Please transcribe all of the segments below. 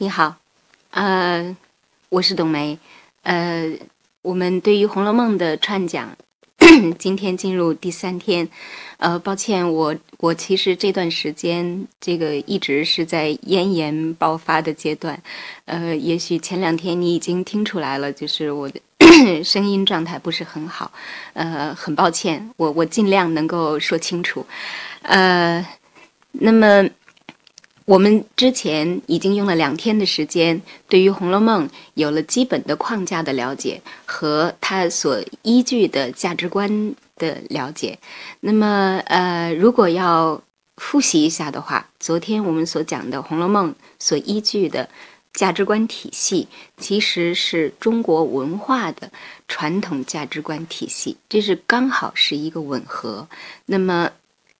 你好，呃，我是董梅，呃，我们对于《红楼梦》的串讲，今天进入第三天，呃，抱歉，我我其实这段时间这个一直是在咽炎爆发的阶段，呃，也许前两天你已经听出来了，就是我的 声音状态不是很好，呃，很抱歉，我我尽量能够说清楚，呃，那么。我们之前已经用了两天的时间，对于《红楼梦》有了基本的框架的了解和它所依据的价值观的了解。那么，呃，如果要复习一下的话，昨天我们所讲的《红楼梦》所依据的价值观体系，其实是中国文化的传统价值观体系，这是刚好是一个吻合。那么。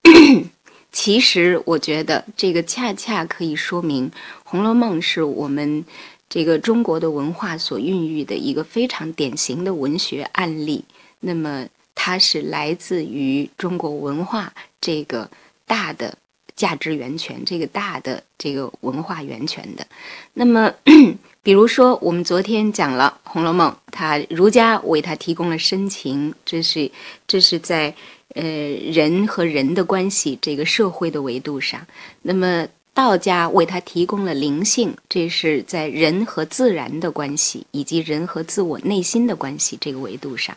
其实，我觉得这个恰恰可以说明，《红楼梦》是我们这个中国的文化所孕育的一个非常典型的文学案例。那么，它是来自于中国文化这个大的价值源泉，这个大的这个文化源泉的。那么，比如说，我们昨天讲了《红楼梦》，它儒家为它提供了深情，这是这是在。呃，人和人的关系，这个社会的维度上，那么道家为他提供了灵性，这是在人和自然的关系以及人和自我内心的关系这个维度上，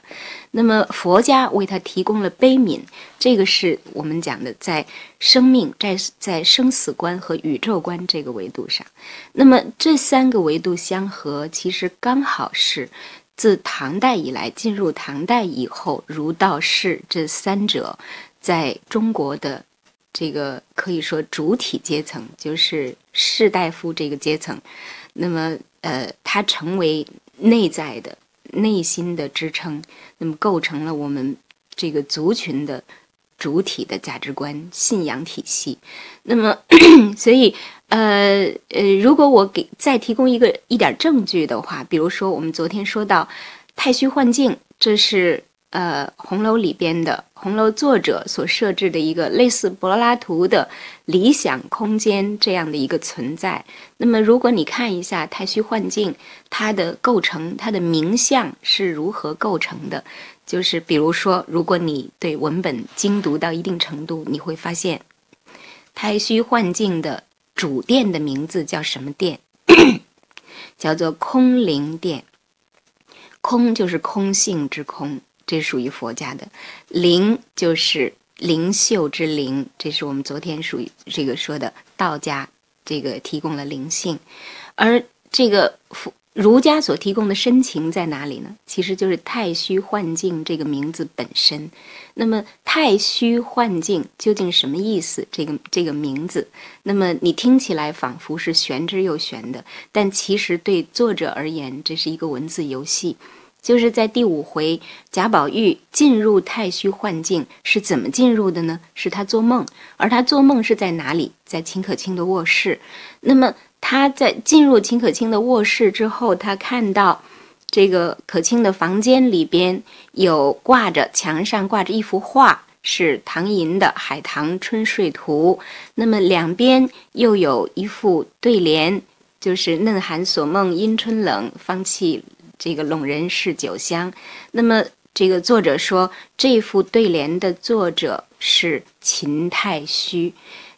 那么佛家为他提供了悲悯，这个是我们讲的在生命在在生死观和宇宙观这个维度上，那么这三个维度相合，其实刚好是。自唐代以来，进入唐代以后，儒道释这三者，在中国的这个可以说主体阶层，就是士大夫这个阶层，那么呃，它成为内在的内心的支撑，那么构成了我们这个族群的。主体的价值观、信仰体系，那么，所以，呃呃，如果我给再提供一个一点证据的话，比如说我们昨天说到太虚幻境，这是呃红楼里边的红楼作者所设置的一个类似柏拉图的理想空间这样的一个存在。那么，如果你看一下太虚幻境，它的构成，它的名相是如何构成的？就是比如说，如果你对文本精读到一定程度，你会发现，太虚幻境的主殿的名字叫什么殿？叫做空灵殿。空就是空性之空，这属于佛家的；灵就是灵秀之灵，这是我们昨天属于这个说的道家这个提供了灵性，而这个佛。儒家所提供的深情在哪里呢？其实就是太虚幻境这个名字本身。那么太虚幻境究竟什么意思？这个这个名字，那么你听起来仿佛是玄之又玄的，但其实对作者而言，这是一个文字游戏。就是在第五回，贾宝玉进入太虚幻境是怎么进入的呢？是他做梦，而他做梦是在哪里？在秦可卿的卧室。那么。他在进入秦可卿的卧室之后，他看到这个可卿的房间里边有挂着墙上挂着一幅画，是唐寅的《海棠春睡图》。那么两边又有一副对联，就是“嫩寒锁梦因春冷，芳气这个陇人是酒香”。那么这个作者说，这副对联的作者是秦太虚。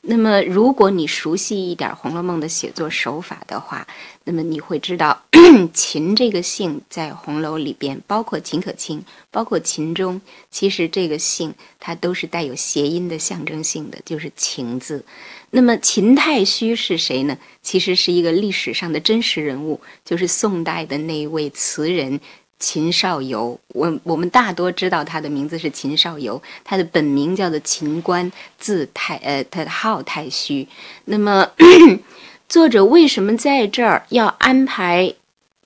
那么，如果你熟悉一点《红楼梦》的写作手法的话，那么你会知道，秦这个姓在红楼里边，包括秦可卿，包括秦钟，其实这个姓它都是带有谐音的象征性的，就是“情”字。那么秦太虚是谁呢？其实是一个历史上的真实人物，就是宋代的那一位词人。秦少游，我我们大多知道他的名字是秦少游，他的本名叫做秦观，字太，呃，他的号太虚。那么，作者为什么在这儿要安排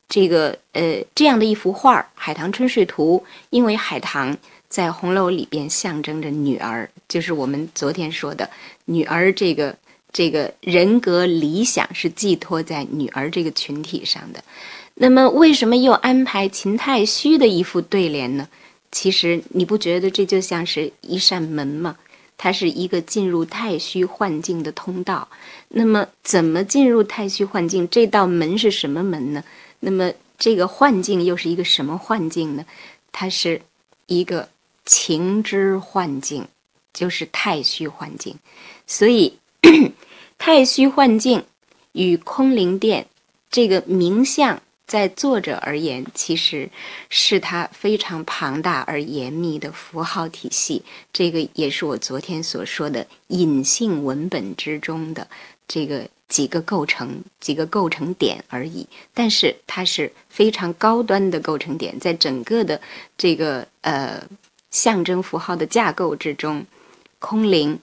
这个呃这样的一幅画《海棠春睡图》？因为海棠在红楼里边象征着女儿，就是我们昨天说的女儿这个这个人格理想是寄托在女儿这个群体上的。那么，为什么又安排秦太虚的一副对联呢？其实，你不觉得这就像是一扇门吗？它是一个进入太虚幻境的通道。那么，怎么进入太虚幻境？这道门是什么门呢？那么，这个幻境又是一个什么幻境呢？它是一个情之幻境，就是太虚幻境。所以，太虚幻境与空灵殿这个名相。在作者而言，其实是他非常庞大而严密的符号体系。这个也是我昨天所说的隐性文本之中的这个几个构成、几个构成点而已。但是它是非常高端的构成点，在整个的这个呃象征符号的架构之中，空灵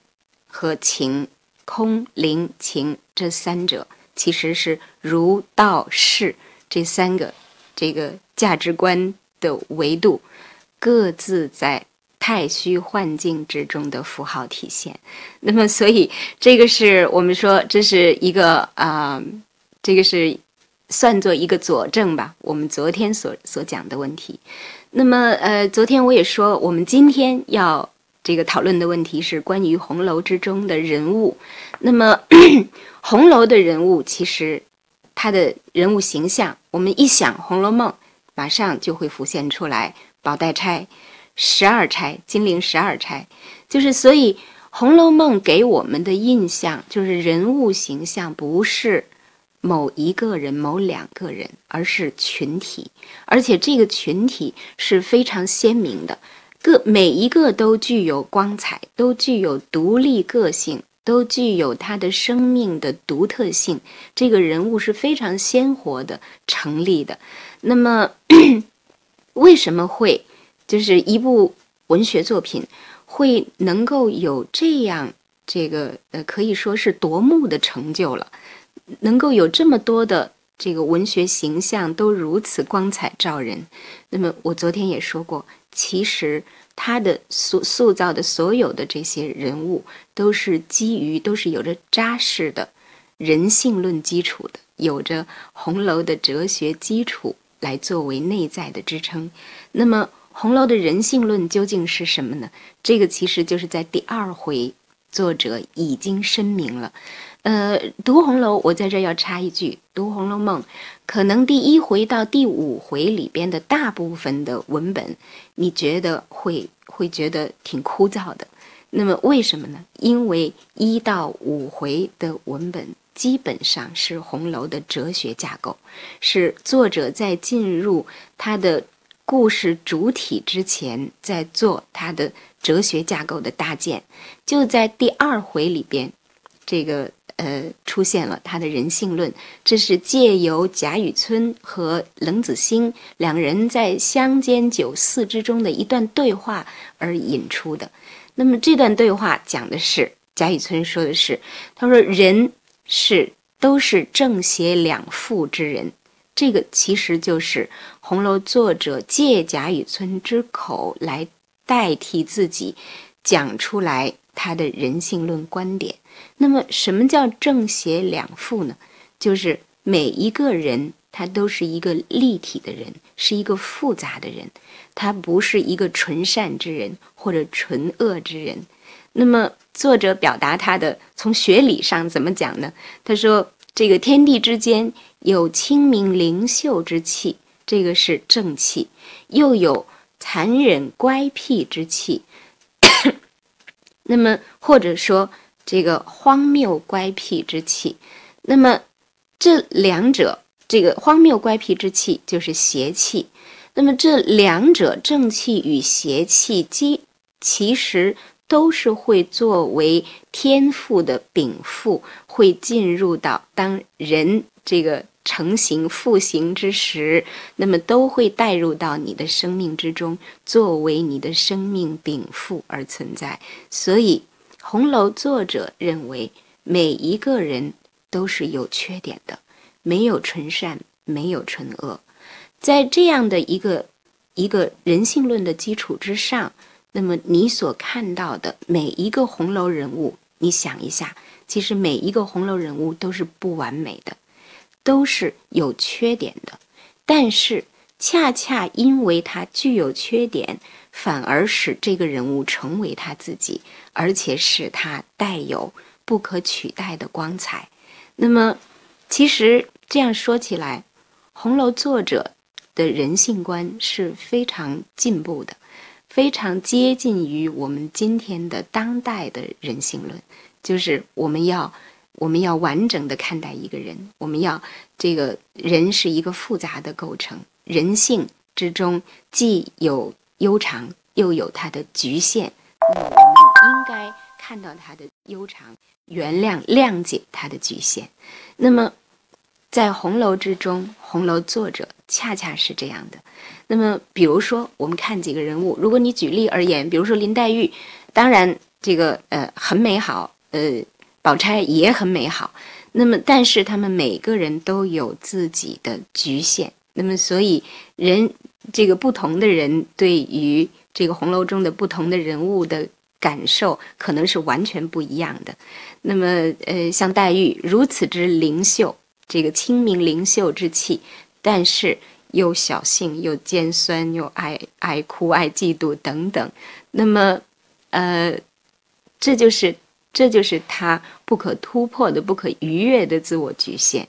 和情、空灵情这三者其实是儒道释。这三个这个价值观的维度，各自在太虚幻境之中的符号体现。那么，所以这个是我们说这是一个啊，这个是算作一个佐证吧。我们昨天所所讲的问题。那么，呃，昨天我也说，我们今天要这个讨论的问题是关于红楼之中的人物。那么，红楼的人物其实。他的人物形象，我们一想《红楼梦》，马上就会浮现出来宝黛钗、十二钗、金陵十二钗，就是所以《红楼梦》给我们的印象就是人物形象不是某一个人、某两个人，而是群体，而且这个群体是非常鲜明的，各每一个都具有光彩，都具有独立个性。都具有他的生命的独特性，这个人物是非常鲜活的、成立的。那么，为什么会就是一部文学作品会能够有这样这个呃，可以说是夺目的成就了？能够有这么多的这个文学形象都如此光彩照人？那么，我昨天也说过，其实。他的塑塑造的所有的这些人物，都是基于都是有着扎实的人性论基础的，有着红楼的哲学基础来作为内在的支撑。那么，红楼的人性论究竟是什么呢？这个其实就是在第二回，作者已经声明了。呃，读红楼，我在这要插一句：读《红楼梦》，可能第一回到第五回里边的大部分的文本，你觉得会会觉得挺枯燥的。那么为什么呢？因为一到五回的文本基本上是红楼的哲学架构，是作者在进入他的故事主体之前，在做他的哲学架构的搭建。就在第二回里边，这个。呃，出现了他的人性论，这是借由贾雨村和冷子兴两人在乡间酒肆之中的一段对话而引出的。那么这段对话讲的是贾雨村说的是，他说人是都是正邪两副之人，这个其实就是红楼作者借贾雨村之口来代替自己讲出来他的人性论观点。那么，什么叫正邪两副呢？就是每一个人他都是一个立体的人，是一个复杂的人，他不是一个纯善之人或者纯恶之人。那么，作者表达他的从学理上怎么讲呢？他说：“这个天地之间有清明灵秀之气，这个是正气；又有残忍乖僻之气。那么，或者说。”这个荒谬乖僻之气，那么这两者，这个荒谬乖僻之气就是邪气。那么这两者正气与邪气，基其实都是会作为天赋的禀赋，会进入到当人这个成形复形之时，那么都会带入到你的生命之中，作为你的生命禀赋而存在。所以。红楼作者认为，每一个人都是有缺点的，没有纯善，没有纯恶。在这样的一个一个人性论的基础之上，那么你所看到的每一个红楼人物，你想一下，其实每一个红楼人物都是不完美的，都是有缺点的。但是，恰恰因为他具有缺点。反而使这个人物成为他自己，而且使他带有不可取代的光彩。那么，其实这样说起来，《红楼》作者的人性观是非常进步的，非常接近于我们今天的当代的人性论，就是我们要我们要完整的看待一个人，我们要这个人是一个复杂的构成，人性之中既有悠长，又有它的局限，那么我们应该看到它的悠长。原谅、谅解它的局限。那么，在红楼之中，红楼作者恰恰是这样的。那么，比如说，我们看几个人物，如果你举例而言，比如说林黛玉，当然这个呃很美好，呃，宝钗也很美好。那么，但是他们每个人都有自己的局限。那么，所以人这个不同的人对于这个红楼中的不同的人物的。感受可能是完全不一样的。那么，呃，像黛玉如此之灵秀，这个清明灵秀之气，但是又小性又尖酸又爱爱哭爱嫉妒等等。那么，呃，这就是这就是他不可突破的、不可逾越的自我局限。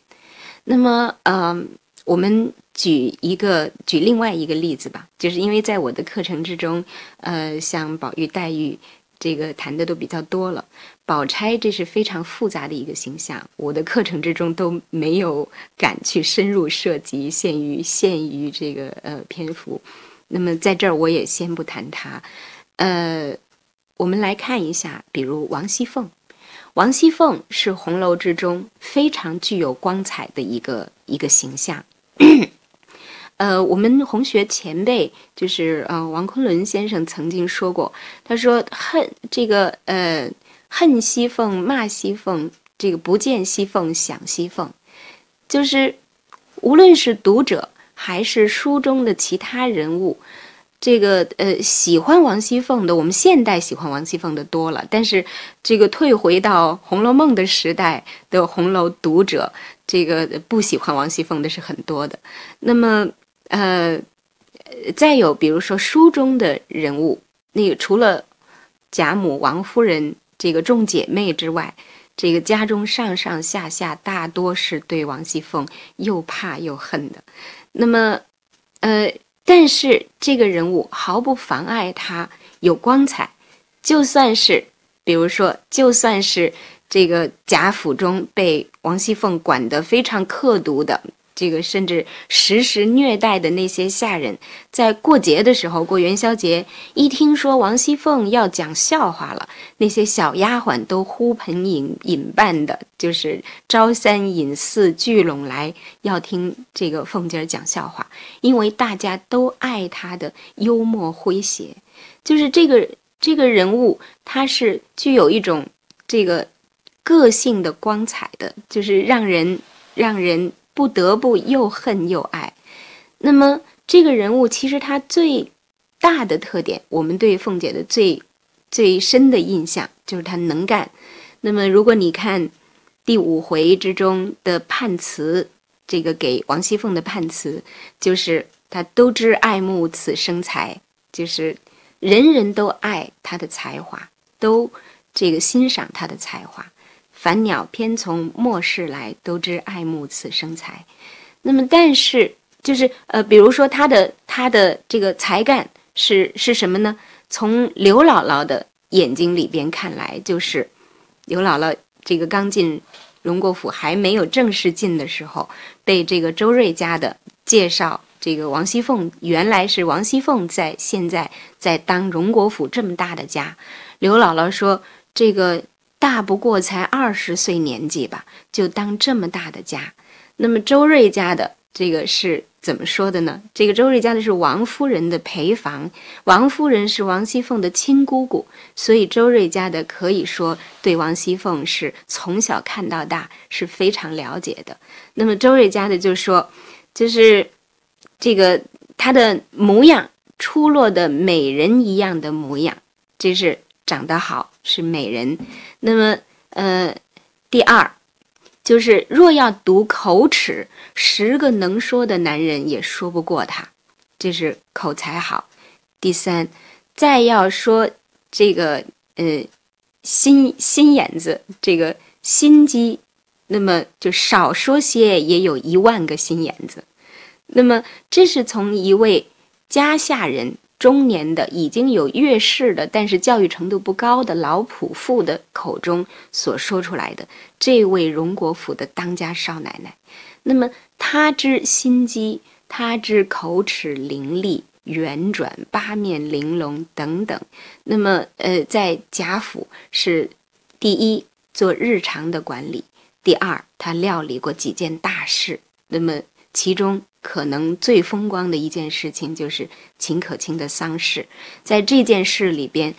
那么，呃，我们举一个举另外一个例子吧，就是因为在我的课程之中，呃，像宝玉、黛玉。这个谈的都比较多了，宝钗这是非常复杂的一个形象，我的课程之中都没有敢去深入涉及，限于限于这个呃篇幅。那么在这儿我也先不谈她，呃，我们来看一下，比如王熙凤，王熙凤是红楼之中非常具有光彩的一个一个形象。呃，我们红学前辈就是呃王昆仑先生曾经说过，他说恨这个呃恨熙凤骂熙凤，这个不见熙凤想熙凤，就是无论是读者还是书中的其他人物，这个呃喜欢王熙凤的，我们现代喜欢王熙凤的多了，但是这个退回到《红楼梦》的时代的红楼读者，这个不喜欢王熙凤的是很多的，那么。呃，再有比如说书中的人物，那个除了贾母、王夫人这个众姐妹之外，这个家中上上下下大多是对王熙凤又怕又恨的。那么，呃，但是这个人物毫不妨碍他有光彩，就算是比如说，就算是这个贾府中被王熙凤管得非常刻毒的。这个甚至时时虐待的那些下人，在过节的时候，过元宵节，一听说王熙凤要讲笑话了，那些小丫鬟都呼朋引引伴的，就是招三引四聚拢来要听这个凤姐儿讲笑话，因为大家都爱她的幽默诙谐，就是这个这个人物，他是具有一种这个个性的光彩的，就是让人让人。不得不又恨又爱，那么这个人物其实他最大的特点，我们对凤姐的最最深的印象就是她能干。那么如果你看第五回之中的判词，这个给王熙凤的判词，就是她都知爱慕此生才，就是人人都爱她的才华，都这个欣赏她的才华。凡鸟偏从末世来，都知爱慕此生才。那么，但是就是呃，比如说他的他的这个才干是是什么呢？从刘姥姥的眼睛里边看来，就是刘姥姥这个刚进荣国府还没有正式进的时候，被这个周瑞家的介绍，这个王熙凤原来是王熙凤在现在在当荣国府这么大的家。刘姥姥说这个。大不过才二十岁年纪吧，就当这么大的家。那么周瑞家的这个是怎么说的呢？这个周瑞家的是王夫人的陪房，王夫人是王熙凤的亲姑姑，所以周瑞家的可以说对王熙凤是从小看到大，是非常了解的。那么周瑞家的就说，就是这个她的模样，出落的美人一样的模样，这是。长得好是美人，那么呃，第二就是若要读口齿，十个能说的男人也说不过他，这是口才好。第三，再要说这个呃心心眼子，这个心机，那么就少说些也有一万个心眼子。那么这是从一位家下人。中年的已经有月事的，但是教育程度不高的老仆妇的口中所说出来的，这位荣国府的当家少奶奶，那么她之心机，她之口齿伶俐、圆转、八面玲珑等等，那么呃，在贾府是第一做日常的管理，第二她料理过几件大事，那么其中。可能最风光的一件事情就是秦可卿的丧事，在这件事里边，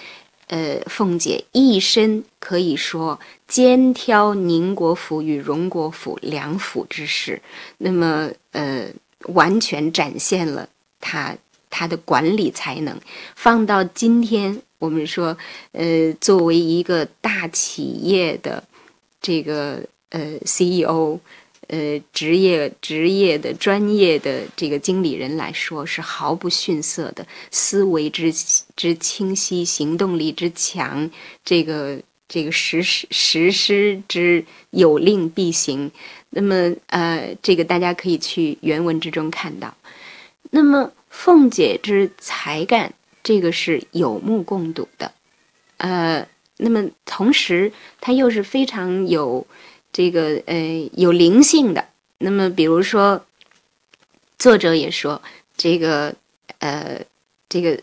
呃，凤姐一身可以说肩挑宁国府与荣国府两府之事，那么呃，完全展现了她她的管理才能。放到今天，我们说，呃，作为一个大企业的这个呃 CEO。呃，职业职业的专业的这个经理人来说是毫不逊色的，思维之之清晰，行动力之强，这个这个实施实施之有令必行。那么，呃，这个大家可以去原文之中看到。那么，凤姐之才干，这个是有目共睹的。呃，那么同时，她又是非常有。这个呃有灵性的，那么比如说，作者也说这个呃这个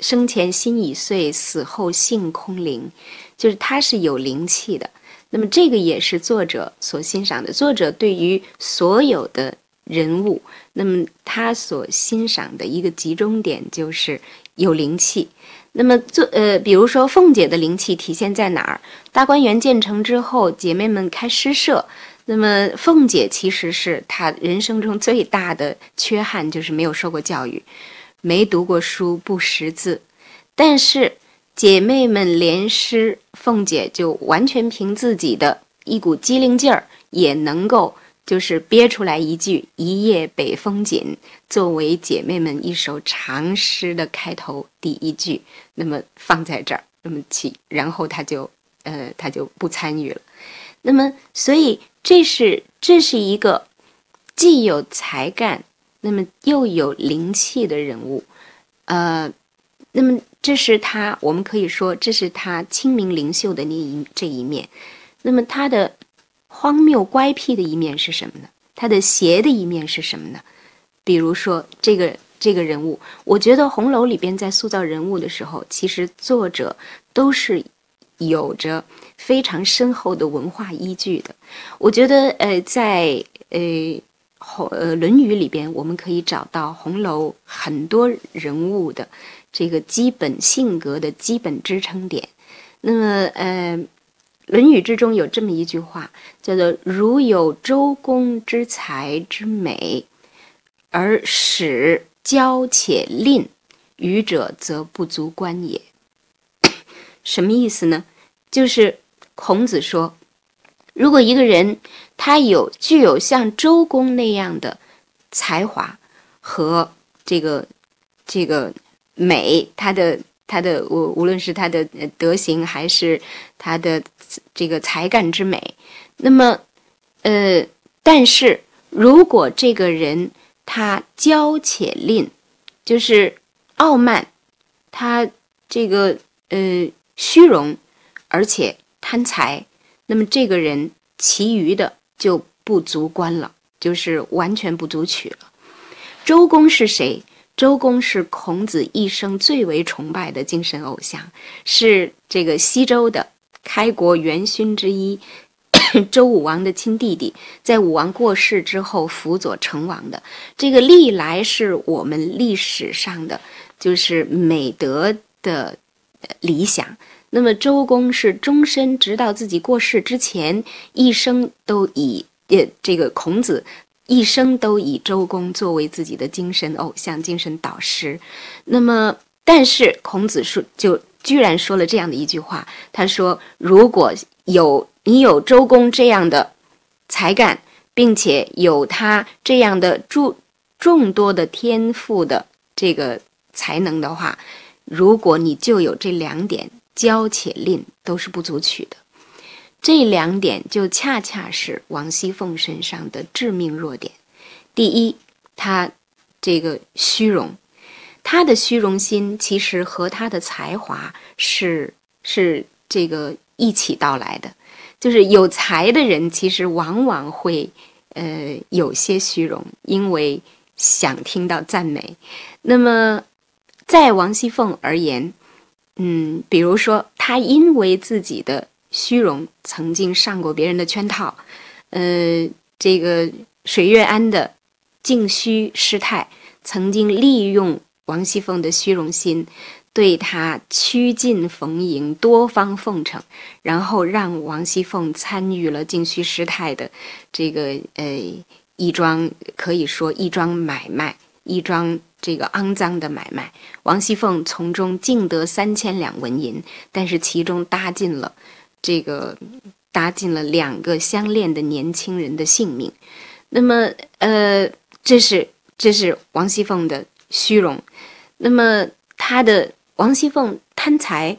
生前心已碎，死后性空灵，就是他是有灵气的。那么这个也是作者所欣赏的。作者对于所有的人物，那么他所欣赏的一个集中点就是有灵气。那么，做呃，比如说凤姐的灵气体现在哪儿？大观园建成之后，姐妹们开诗社。那么，凤姐其实是她人生中最大的缺憾，就是没有受过教育，没读过书，不识字。但是，姐妹们联诗，凤姐就完全凭自己的一股机灵劲儿，也能够。就是憋出来一句“一夜北风紧”作为姐妹们一首长诗的开头第一句，那么放在这儿，那么起，然后他就，呃，他就不参与了。那么，所以这是这是一个既有才干，那么又有灵气的人物，呃，那么这是他，我们可以说这是他清明灵秀的那一这一面，那么他的。荒谬乖僻的一面是什么呢？他的邪的一面是什么呢？比如说这个这个人物，我觉得红楼里边在塑造人物的时候，其实作者都是有着非常深厚的文化依据的。我觉得，呃，在呃红呃《论语》里边，我们可以找到红楼很多人物的这个基本性格的基本支撑点。那么，呃。《论语》之中有这么一句话，叫做“如有周公之才之美，而使骄且吝，愚者则不足观也。” 什么意思呢？就是孔子说，如果一个人他有具有像周公那样的才华和这个这个美，他的。他的无无论是他的德行还是他的这个才干之美，那么，呃，但是如果这个人他骄且吝，就是傲慢，他这个呃虚荣，而且贪财，那么这个人其余的就不足观了，就是完全不足取了。周公是谁？周公是孔子一生最为崇拜的精神偶像，是这个西周的开国元勋之一，周武王的亲弟弟，在武王过世之后辅佐成王的。这个历来是我们历史上的就是美德的理想。那么周公是终身，直到自己过世之前，一生都以呃这个孔子。一生都以周公作为自己的精神偶像、精神导师。那么，但是孔子说，就居然说了这样的一句话：“他说，如果有你有周公这样的才干，并且有他这样的诸众多的天赋的这个才能的话，如果你就有这两点，骄且吝都是不足取的。这两点就恰恰是王熙凤身上的致命弱点。第一，她这个虚荣，他的虚荣心其实和他的才华是是这个一起到来的。就是有才的人，其实往往会呃有些虚荣，因为想听到赞美。那么，在王熙凤而言，嗯，比如说她因为自己的。虚荣曾经上过别人的圈套，呃，这个水月庵的净虚师太曾经利用王熙凤的虚荣心，对她趋近逢迎，多方奉承，然后让王熙凤参与了静虚师太的这个呃一桩可以说一桩买卖，一桩这个肮脏的买卖。王熙凤从中净得三千两纹银，但是其中搭进了。这个搭进了两个相恋的年轻人的性命，那么，呃，这是这是王熙凤的虚荣，那么她的王熙凤贪财，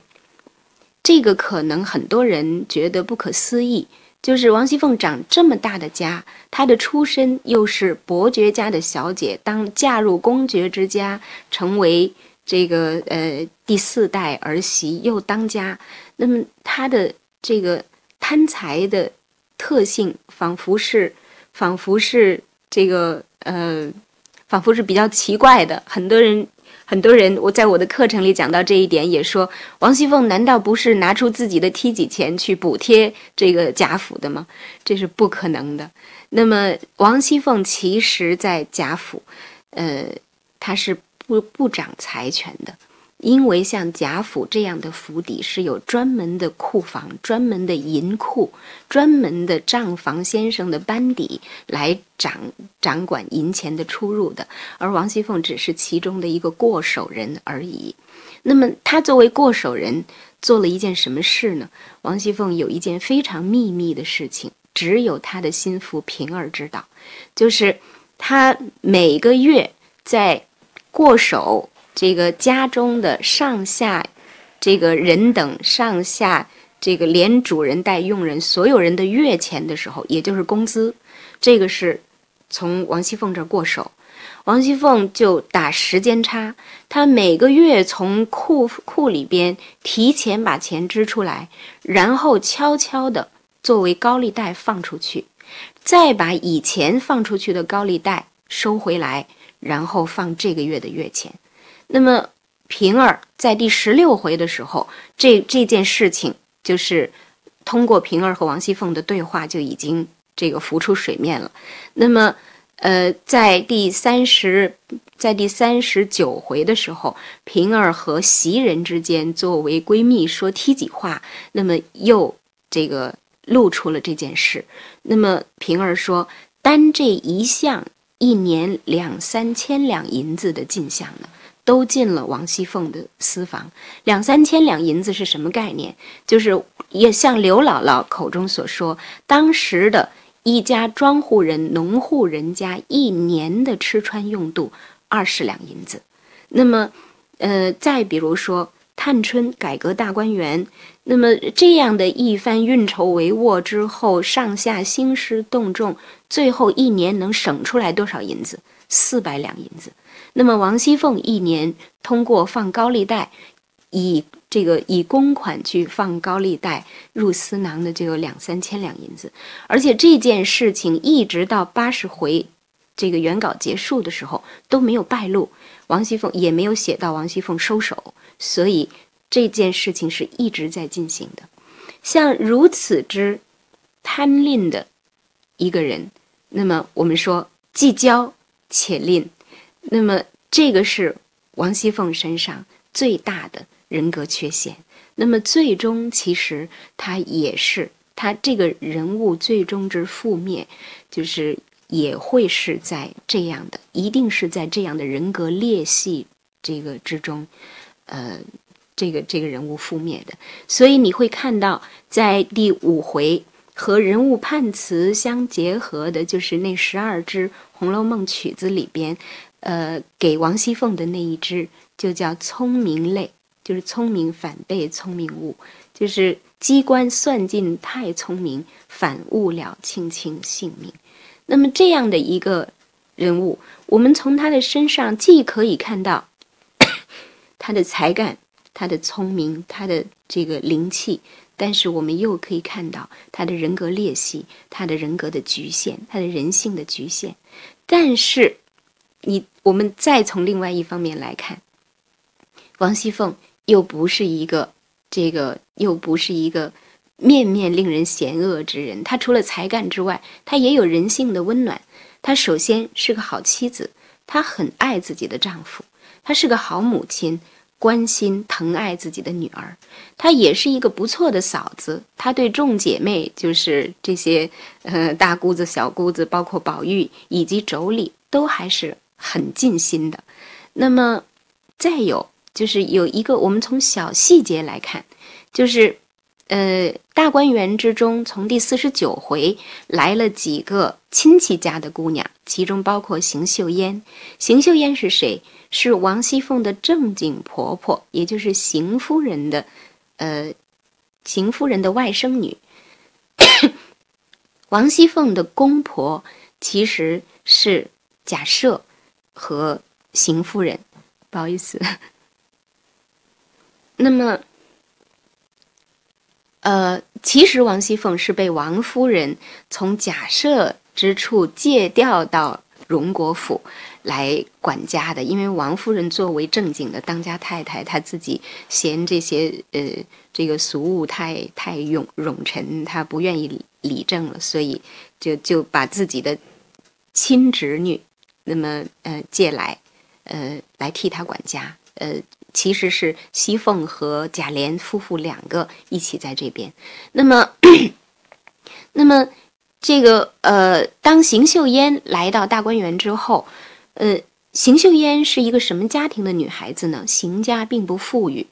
这个可能很多人觉得不可思议，就是王熙凤长这么大的家，她的出身又是伯爵家的小姐，当嫁入公爵之家，成为这个呃第四代儿媳，又当家，那么她的。这个贪财的特性，仿佛是，仿佛是这个呃，仿佛是比较奇怪的。很多人，很多人，我在我的课程里讲到这一点，也说王熙凤难道不是拿出自己的梯己钱去补贴这个贾府的吗？这是不可能的。那么王熙凤其实在贾府，呃，她是不不掌财权的。因为像贾府这样的府邸是有专门的库房、专门的银库、专门的账房先生的班底来掌掌管银钱的出入的，而王熙凤只是其中的一个过手人而已。那么她作为过手人，做了一件什么事呢？王熙凤有一件非常秘密的事情，只有她的心腹平儿知道，就是她每个月在过手。这个家中的上下，这个人等上下，这个连主人带佣人，所有人的月钱的时候，也就是工资，这个是从王熙凤这儿过手，王熙凤就打时间差，她每个月从库库里边提前把钱支出来，然后悄悄的作为高利贷放出去，再把以前放出去的高利贷收回来，然后放这个月的月钱。那么平儿在第十六回的时候，这这件事情就是通过平儿和王熙凤的对话就已经这个浮出水面了。那么，呃，在第三十在第三十九回的时候，平儿和袭人之间作为闺蜜说梯己话，那么又这个露出了这件事。那么平儿说，单这一项一年两三千两银子的进项呢？都进了王熙凤的私房，两三千两银子是什么概念？就是也像刘姥姥口中所说，当时的一家庄户人、农户人家一年的吃穿用度二十两银子。那么，呃，再比如说探春改革大观园，那么这样的一番运筹帷幄之后，上下兴师动众，最后一年能省出来多少银子？四百两银子。那么王熙凤一年通过放高利贷，以这个以公款去放高利贷入私囊的就有两三千两银子，而且这件事情一直到八十回这个原稿结束的时候都没有败露，王熙凤也没有写到王熙凤收手，所以这件事情是一直在进行的。像如此之贪吝的一个人，那么我们说既骄且吝。那么，这个是王熙凤身上最大的人格缺陷。那么，最终其实他也是他这个人物最终之覆灭，就是也会是在这样的，一定是在这样的人格裂隙这个之中，呃，这个这个人物覆灭的。所以你会看到，在第五回，和人物判词相结合的，就是那十二支《红楼梦》曲子里边，呃，给王熙凤的那一支就叫聪明类，就是聪明反被聪明误，就是机关算尽太聪明，反误了卿卿性命。那么这样的一个人物，我们从他的身上既可以看到 他的才干、他的聪明、他的这个灵气。但是我们又可以看到他的人格裂隙，他的人格的局限，他的人性的局限。但是，你我们再从另外一方面来看，王熙凤又不是一个这个，又不是一个面面令人嫌恶之人。她除了才干之外，她也有人性的温暖。她首先是个好妻子，她很爱自己的丈夫，她是个好母亲。关心疼爱自己的女儿，她也是一个不错的嫂子。她对众姐妹，就是这些呃大姑子、小姑子，包括宝玉以及妯娌，都还是很尽心的。那么，再有就是有一个，我们从小细节来看，就是呃大观园之中，从第四十九回来了几个亲戚家的姑娘，其中包括邢岫烟。邢岫烟是谁？是王熙凤的正经婆婆，也就是邢夫人的，呃，邢夫人的外甥女。王熙凤的公婆其实是贾赦和邢夫人，不好意思。那么，呃，其实王熙凤是被王夫人从贾赦之处借调到荣国府。来管家的，因为王夫人作为正经的当家太太，她自己嫌这些呃这个俗物太太冗冗陈，她不愿意理政了，所以就就把自己的亲侄女那么呃借来，呃来替他管家。呃，其实是熙凤和贾琏夫妇两个一起在这边。那么，那么这个呃，当邢岫烟来到大观园之后。呃，邢岫烟是一个什么家庭的女孩子呢？邢家并不富裕，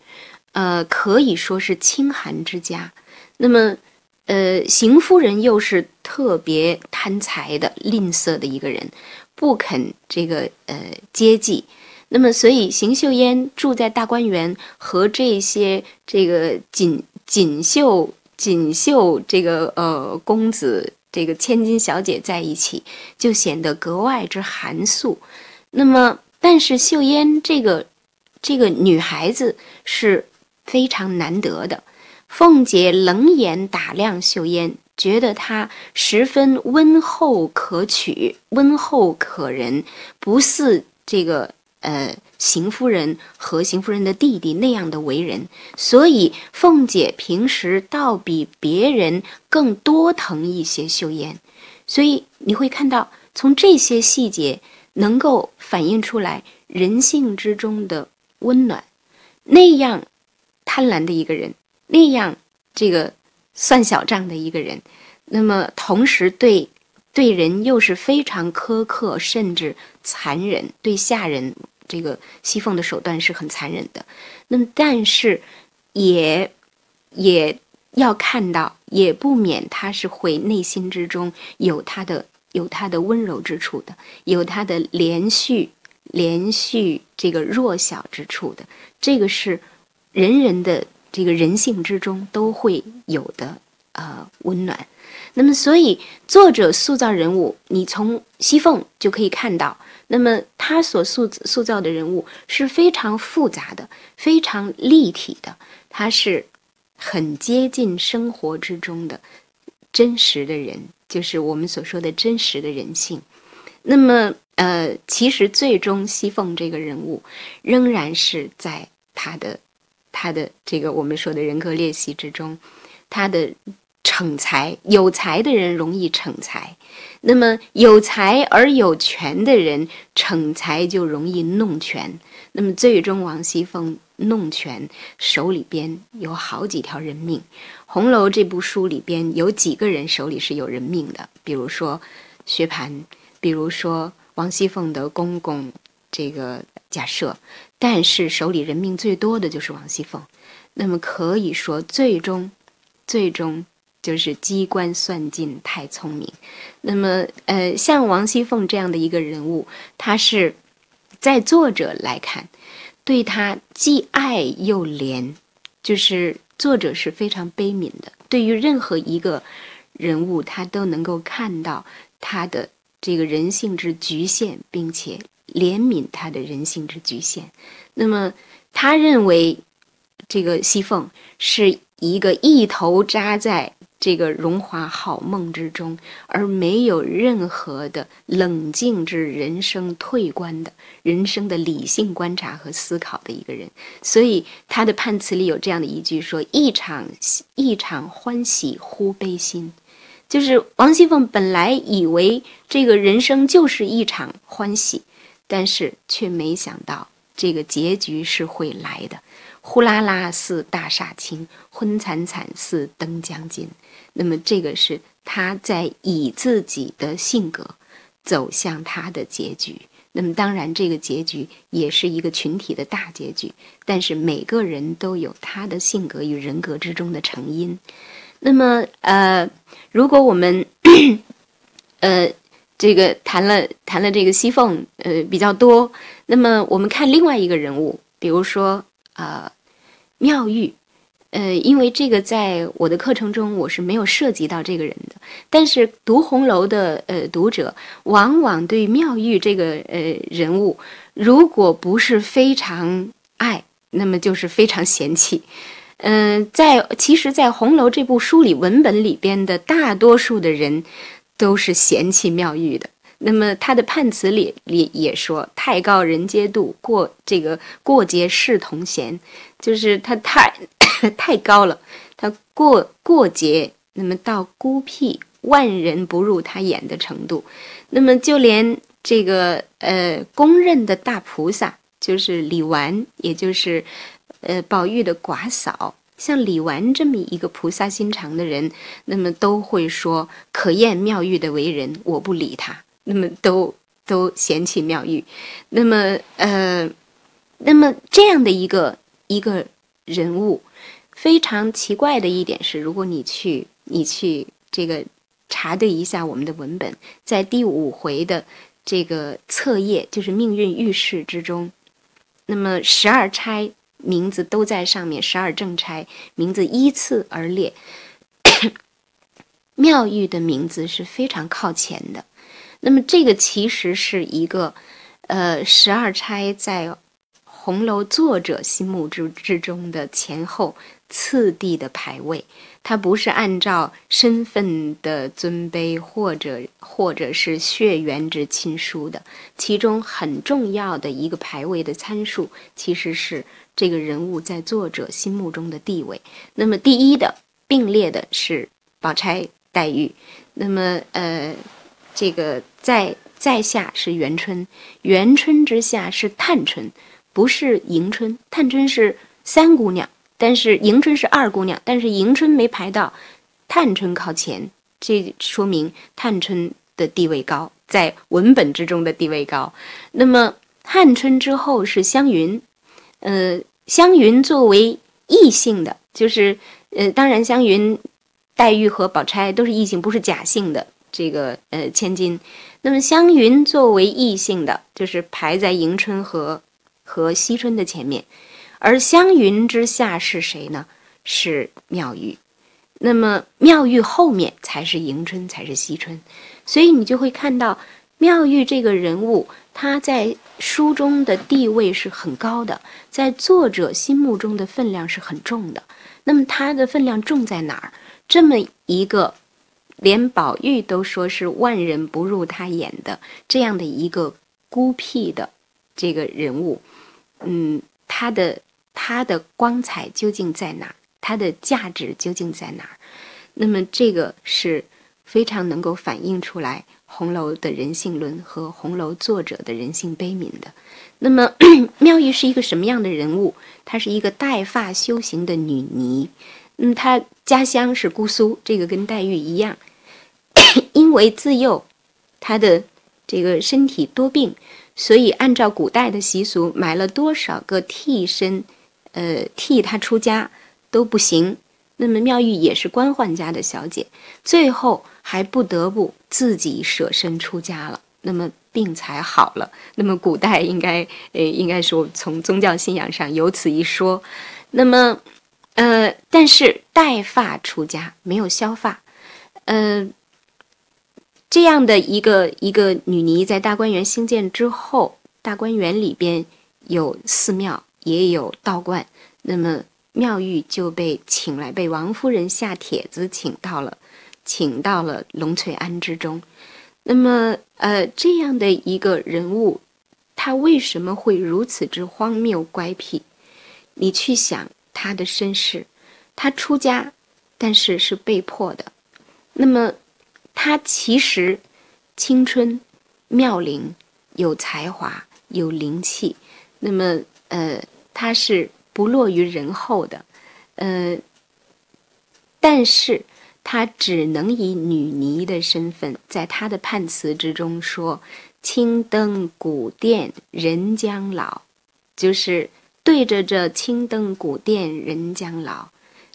呃，可以说是清寒之家。那么，呃，邢夫人又是特别贪财的、吝啬的一个人，不肯这个呃接济。那么，所以邢岫烟住在大观园，和这些这个锦锦绣锦绣这个呃公子。这个千金小姐在一起，就显得格外之寒素。那么，但是秀烟这个这个女孩子是非常难得的。凤姐冷眼打量秀烟，觉得他十分温厚可取，温厚可人，不似这个。呃，邢夫人和邢夫人的弟弟那样的为人，所以凤姐平时倒比别人更多疼一些秀烟，所以你会看到从这些细节能够反映出来人性之中的温暖。那样贪婪的一个人，那样这个算小账的一个人，那么同时对对人又是非常苛刻，甚至残忍，对下人。这个西凤的手段是很残忍的，那么但是也也要看到，也不免他是会内心之中有他的有他的温柔之处的，有他的连续连续这个弱小之处的，这个是人人的这个人性之中都会有的呃温暖。那么所以作者塑造人物，你从西凤就可以看到。那么他所塑塑造的人物是非常复杂的，非常立体的，他是很接近生活之中的真实的人，就是我们所说的真实的人性。那么，呃，其实最终西凤这个人物仍然是在他的他的这个我们说的人格练习之中，他的。逞才，有才的人容易逞才，那么有才而有权的人逞才就容易弄权。那么最终王熙凤弄权，手里边有好几条人命。《红楼》这部书里边有几个人手里是有人命的？比如说薛蟠，比如说王熙凤的公公这个贾赦，但是手里人命最多的就是王熙凤。那么可以说，最终，最终。就是机关算尽太聪明。那么，呃，像王熙凤这样的一个人物，他是在作者来看，对他既爱又怜，就是作者是非常悲悯的。对于任何一个人物，他都能够看到他的这个人性之局限，并且怜悯他的人性之局限。那么，他认为这个西凤是一个一头扎在。这个荣华好梦之中，而没有任何的冷静之人生退观的人生的理性观察和思考的一个人，所以他的判词里有这样的一句说：“一场一场欢喜忽悲心。”就是王熙凤本来以为这个人生就是一场欢喜，但是却没想到这个结局是会来的。呼啦啦似大厦倾，昏惨惨似灯将尽。那么，这个是他在以自己的性格走向他的结局。那么，当然，这个结局也是一个群体的大结局。但是，每个人都有他的性格与人格之中的成因。那么，呃，如果我们 呃这个谈了谈了这个西凤呃比较多，那么我们看另外一个人物，比如说。啊，妙玉，呃，因为这个在我的课程中我是没有涉及到这个人的，但是读红楼的呃读者往往对妙玉这个呃人物，如果不是非常爱，那么就是非常嫌弃。嗯，在其实，在红楼这部书里文本里边的大多数的人都是嫌弃妙玉的。那么他的判词里里也说：“太高人皆妒，过这个过节视同闲，就是他太 太高了，他过过节，那么到孤僻，万人不入他眼的程度。那么就连这个呃公认的大菩萨，就是李纨，也就是呃宝玉的寡嫂，像李纨这么一个菩萨心肠的人，那么都会说可厌妙玉的为人，我不理他。”那么都都嫌弃妙玉，那么呃，那么这样的一个一个人物，非常奇怪的一点是，如果你去你去这个查对一下我们的文本，在第五回的这个册页，就是命运预示之中，那么十二钗名字都在上面，十二正钗名字依次而列，妙玉的名字是非常靠前的。那么这个其实是一个，呃，十二钗在红楼作者心目之之中的前后次第的排位，它不是按照身份的尊卑或者或者是血缘之亲疏的，其中很重要的一个排位的参数，其实是这个人物在作者心目中的地位。那么第一的并列的是宝钗、黛玉，那么呃。这个在在下是元春，元春之下是探春，不是迎春。探春是三姑娘，但是迎春是二姑娘，但是迎春没排到，探春靠前，这说明探春的地位高，在文本之中的地位高。那么探春之后是湘云，呃，湘云作为异性的，就是呃，当然湘云、黛玉和宝钗都是异性，不是假性的。这个呃，千金，那么湘云作为异性的，就是排在迎春和和惜春的前面，而湘云之下是谁呢？是妙玉，那么妙玉后面才是迎春，才是惜春，所以你就会看到妙玉这个人物，她在书中的地位是很高的，在作者心目中的分量是很重的。那么她的分量重在哪儿？这么一个。连宝玉都说是万人不入他眼的这样的一个孤僻的这个人物，嗯，他的他的光彩究竟在哪儿？他的价值究竟在哪儿？那么这个是非常能够反映出来红楼的人性论和红楼作者的人性悲悯的。那么妙玉是一个什么样的人物？她是一个带发修行的女尼，嗯，她家乡是姑苏，这个跟黛玉一样。因为自幼，她的这个身体多病，所以按照古代的习俗，买了多少个替身，呃，替她出家都不行。那么妙玉也是官宦家的小姐，最后还不得不自己舍身出家了。那么病才好了。那么古代应该，呃，应该说从宗教信仰上有此一说。那么，呃，但是带发出家，没有削发，呃，这样的一个一个女尼，在大观园兴建之后，大观园里边有寺庙，也有道观。那么妙玉就被请来，被王夫人下帖子请到了，请到了龙翠庵之中。那么，呃，这样的一个人物，他为什么会如此之荒谬乖僻？你去想他的身世，他出家，但是是被迫的。那么，他其实青春妙龄，有才华，有灵气。那么，呃，他是。不落于人后的，呃，但是他只能以女尼的身份，在他的判词之中说：“青灯古殿人将老”，就是对着这青灯古殿人将老。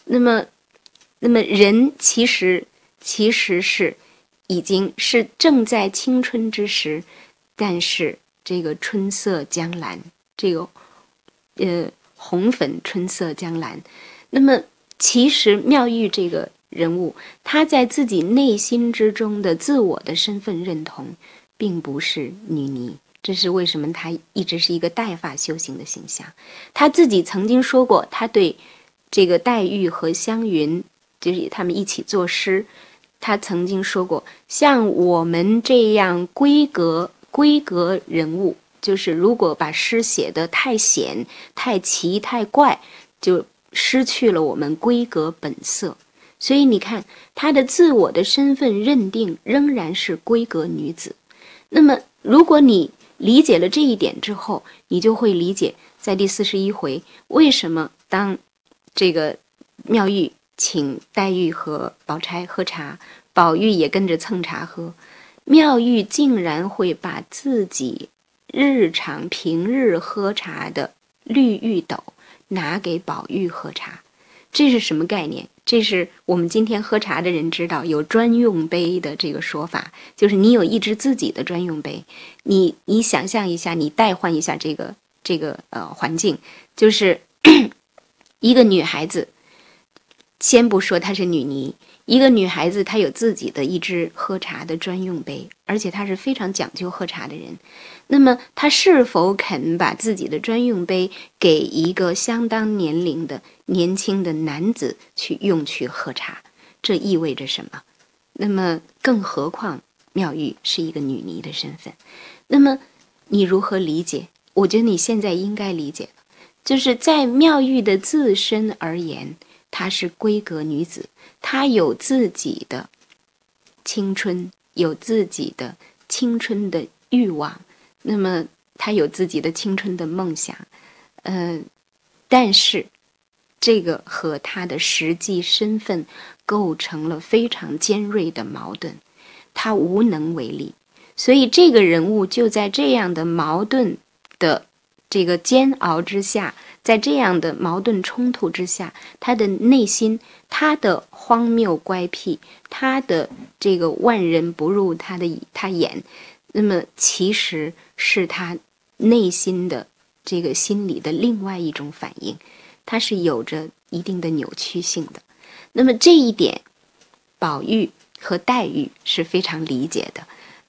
那么，那么人其实其实是已经是正在青春之时，但是这个春色将蓝，这个呃。红粉春色将蓝，那么其实妙玉这个人物，他在自己内心之中的自我的身份认同，并不是女尼。这是为什么她一直是一个带发修行的形象。她自己曾经说过，她对这个黛玉和湘云，就是他们一起作诗，她曾经说过，像我们这样闺阁闺阁人物。就是如果把诗写得太险、太奇、太怪，就失去了我们闺阁本色。所以你看，她的自我的身份认定仍然是闺阁女子。那么，如果你理解了这一点之后，你就会理解，在第四十一回，为什么当这个妙玉请黛玉和宝钗喝茶，宝玉也跟着蹭茶喝，妙玉竟然会把自己。日常平日喝茶的绿玉斗拿给宝玉喝茶，这是什么概念？这是我们今天喝茶的人知道有专用杯的这个说法，就是你有一只自己的专用杯。你你想象一下，你代换一下这个这个呃环境，就是 一个女孩子，先不说她是女尼。一个女孩子，她有自己的一只喝茶的专用杯，而且她是非常讲究喝茶的人。那么，她是否肯把自己的专用杯给一个相当年龄的年轻的男子去用去喝茶？这意味着什么？那么，更何况妙玉是一个女尼的身份。那么，你如何理解？我觉得你现在应该理解了就是在妙玉的自身而言。她是闺阁女子，她有自己的青春，有自己的青春的欲望，那么她有自己的青春的梦想，呃，但是这个和她的实际身份构成了非常尖锐的矛盾，她无能为力，所以这个人物就在这样的矛盾的这个煎熬之下。在这样的矛盾冲突之下，他的内心，他的荒谬乖僻，他的这个万人不入他的他眼，那么其实是他内心的这个心理的另外一种反应，它是有着一定的扭曲性的。那么这一点，宝玉和黛玉是非常理解的。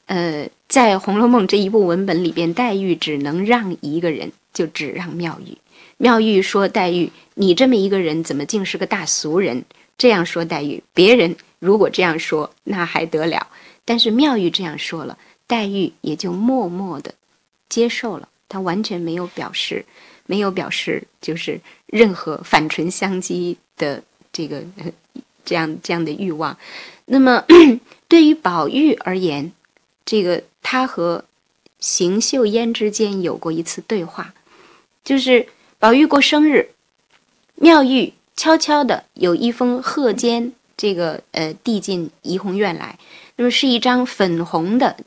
呃，在《红楼梦》这一部文本里边，黛玉只能让一个人，就只让妙玉。妙玉说：“黛玉，你这么一个人，怎么竟是个大俗人？”这样说黛玉，别人如果这样说，那还得了？但是妙玉这样说了，黛玉也就默默的接受了，她完全没有表示，没有表示就是任何反唇相讥的这个 这样这样的欲望。那么 对于宝玉而言，这个他和邢岫烟之间有过一次对话，就是。宝玉过生日，妙玉悄悄的有一封贺笺，这个呃递进怡红院来。那么是一张粉红的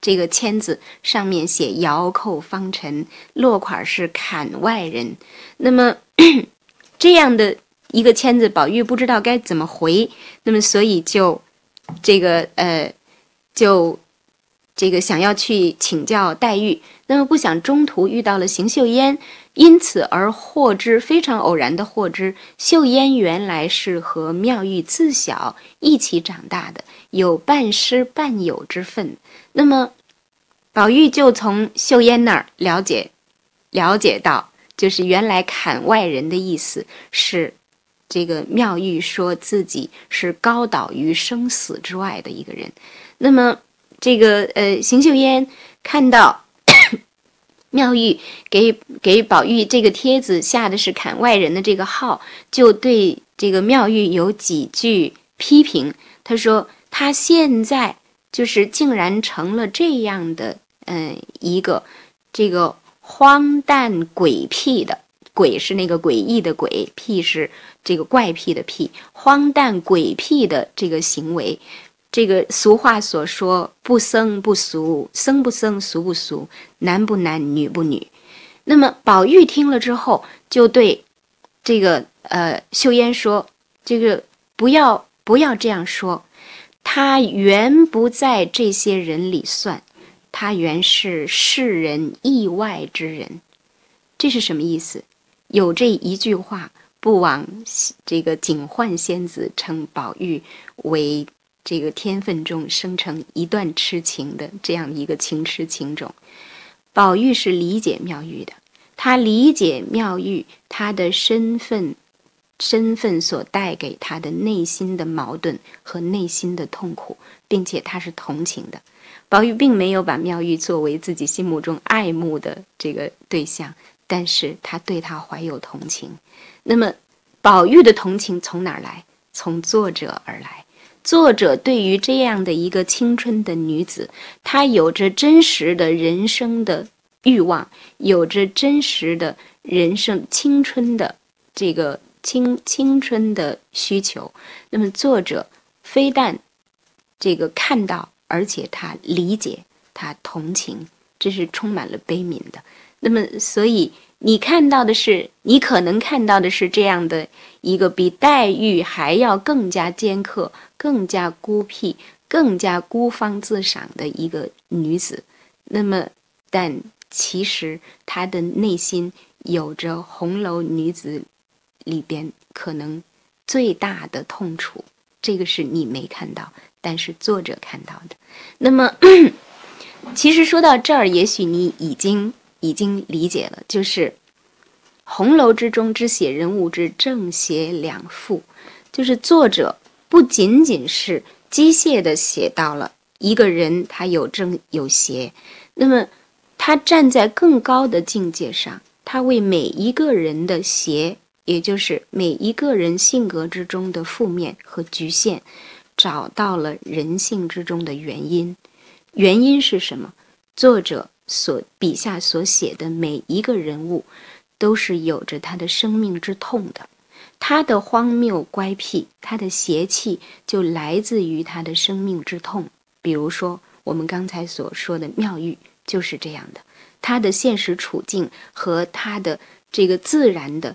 这个签子，上面写“遥叩方尘”，落款是“槛外人”。那么 这样的一个签子，宝玉不知道该怎么回，那么所以就这个呃，就这个想要去请教黛玉，那么不想中途遇到了邢岫烟，因此而获知非常偶然的获知，岫烟原来是和妙玉自小一起长大的，有半师半友之分。那么宝玉就从岫烟那儿了解了解到，就是原来砍外人的意思是。这个妙玉说自己是高岛于生死之外的一个人，那么这个呃，邢岫烟看到 妙玉给给宝玉这个帖子下的是砍外人的这个号，就对这个妙玉有几句批评。他说他现在就是竟然成了这样的，嗯，一个这个荒诞鬼僻的。鬼是那个诡异的鬼，僻是这个怪癖的癖，荒诞诡僻的这个行为，这个俗话所说不僧不俗，僧不僧俗不俗，男不男女不女。那么宝玉听了之后，就对这个呃秀烟说：“这个不要不要这样说，他原不在这些人里算，他原是世人意外之人。”这是什么意思？有这一句话，不枉这个警幻仙子称宝玉为这个天分中生成一段痴情的这样一个情痴情种。宝玉是理解妙玉的，他理解妙玉他的身份，身份所带给他的内心的矛盾和内心的痛苦，并且他是同情的。宝玉并没有把妙玉作为自己心目中爱慕的这个对象。但是他对他怀有同情，那么宝玉的同情从哪儿来？从作者而来。作者对于这样的一个青春的女子，她有着真实的人生的欲望，有着真实的人生青春的这个青青春的需求。那么作者非但这个看到，而且他理解，他同情，这是充满了悲悯的。那么，所以你看到的是，你可能看到的是这样的一个比黛玉还要更加尖刻、更加孤僻、更加孤芳自赏的一个女子。那么，但其实她的内心有着红楼女子里边可能最大的痛楚，这个是你没看到，但是作者看到的。那么，其实说到这儿，也许你已经。已经理解了，就是红楼之中之写人物之正邪两副，就是作者不仅仅是机械的写到了一个人他有正有邪，那么他站在更高的境界上，他为每一个人的邪，也就是每一个人性格之中的负面和局限，找到了人性之中的原因。原因是什么？作者。所笔下所写的每一个人物，都是有着他的生命之痛的。他的荒谬乖僻，他的邪气，就来自于他的生命之痛。比如说，我们刚才所说的妙玉就是这样的。他的现实处境和他的这个自然的、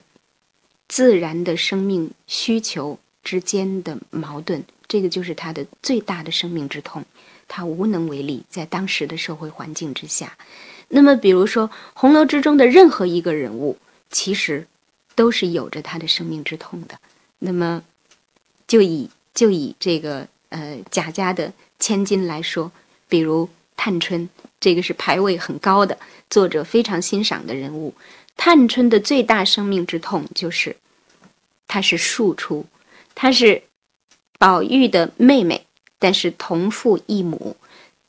自然的生命需求之间的矛盾，这个就是他的最大的生命之痛。他无能为力，在当时的社会环境之下，那么比如说红楼之中的任何一个人物，其实都是有着他的生命之痛的。那么，就以就以这个呃贾家的千金来说，比如探春，这个是排位很高的，作者非常欣赏的人物。探春的最大生命之痛就是，她是庶出，她是宝玉的妹妹。但是同父异母，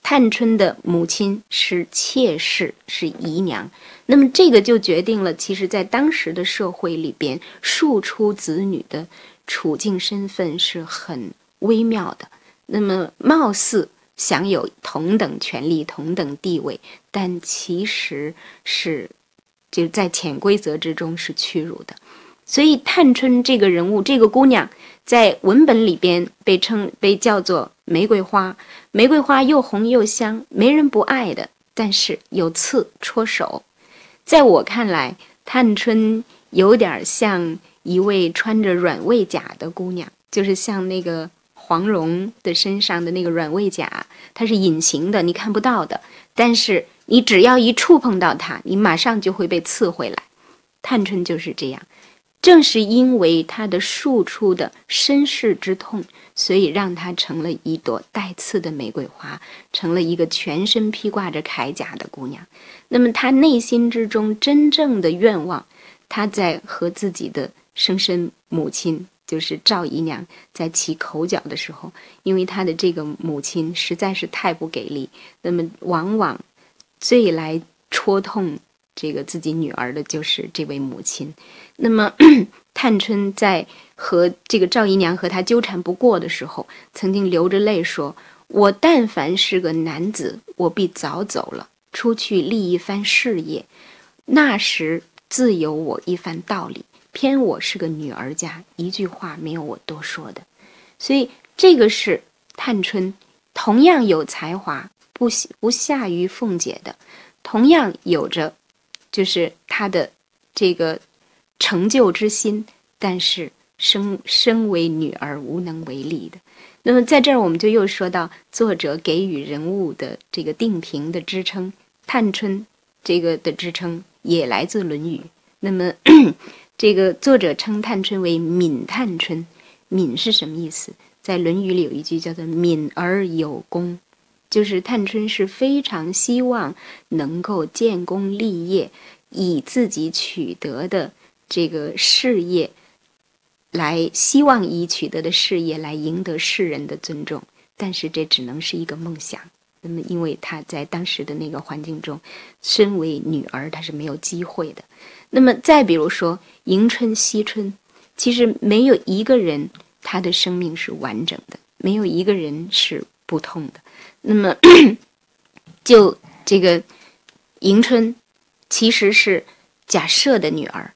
探春的母亲是妾室，是姨娘。那么这个就决定了，其实，在当时的社会里边，庶出子女的处境身份是很微妙的。那么貌似享有同等权利、同等地位，但其实是就在潜规则之中是屈辱的。所以探春这个人物，这个姑娘。在文本里边被称被叫做玫瑰花，玫瑰花又红又香，没人不爱的。但是有刺戳手，在我看来，探春有点像一位穿着软猬甲的姑娘，就是像那个黄蓉的身上的那个软猬甲，它是隐形的，你看不到的。但是你只要一触碰到它，你马上就会被刺回来。探春就是这样。正是因为她的庶出的身世之痛，所以让她成了一朵带刺的玫瑰花，成了一个全身披挂着铠甲的姑娘。那么她内心之中真正的愿望，她在和自己的生身母亲，就是赵姨娘，在起口角的时候，因为她的这个母亲实在是太不给力，那么往往最来戳痛。这个自己女儿的就是这位母亲，那么 探春在和这个赵姨娘和她纠缠不过的时候，曾经流着泪说：“我但凡是个男子，我必早走了，出去立一番事业，那时自有我一番道理。偏我是个女儿家，一句话没有我多说的。所以这个是探春同样有才华，不不下于凤姐的，同样有着。”就是她的这个成就之心，但是身身为女儿无能为力的。那么在这儿，我们就又说到作者给予人物的这个定评的支撑，探春这个的支撑也来自《论语》。那么 这个作者称探春为敏探春，敏是什么意思？在《论语》里有一句叫做“敏而有功”。就是探春是非常希望能够建功立业，以自己取得的这个事业来，希望以取得的事业来赢得世人的尊重。但是这只能是一个梦想。那么，因为她在当时的那个环境中，身为女儿，她是没有机会的。那么，再比如说迎春、惜春，其实没有一个人他的生命是完整的，没有一个人是不痛的。那么，就这个迎春，其实是贾赦的女儿，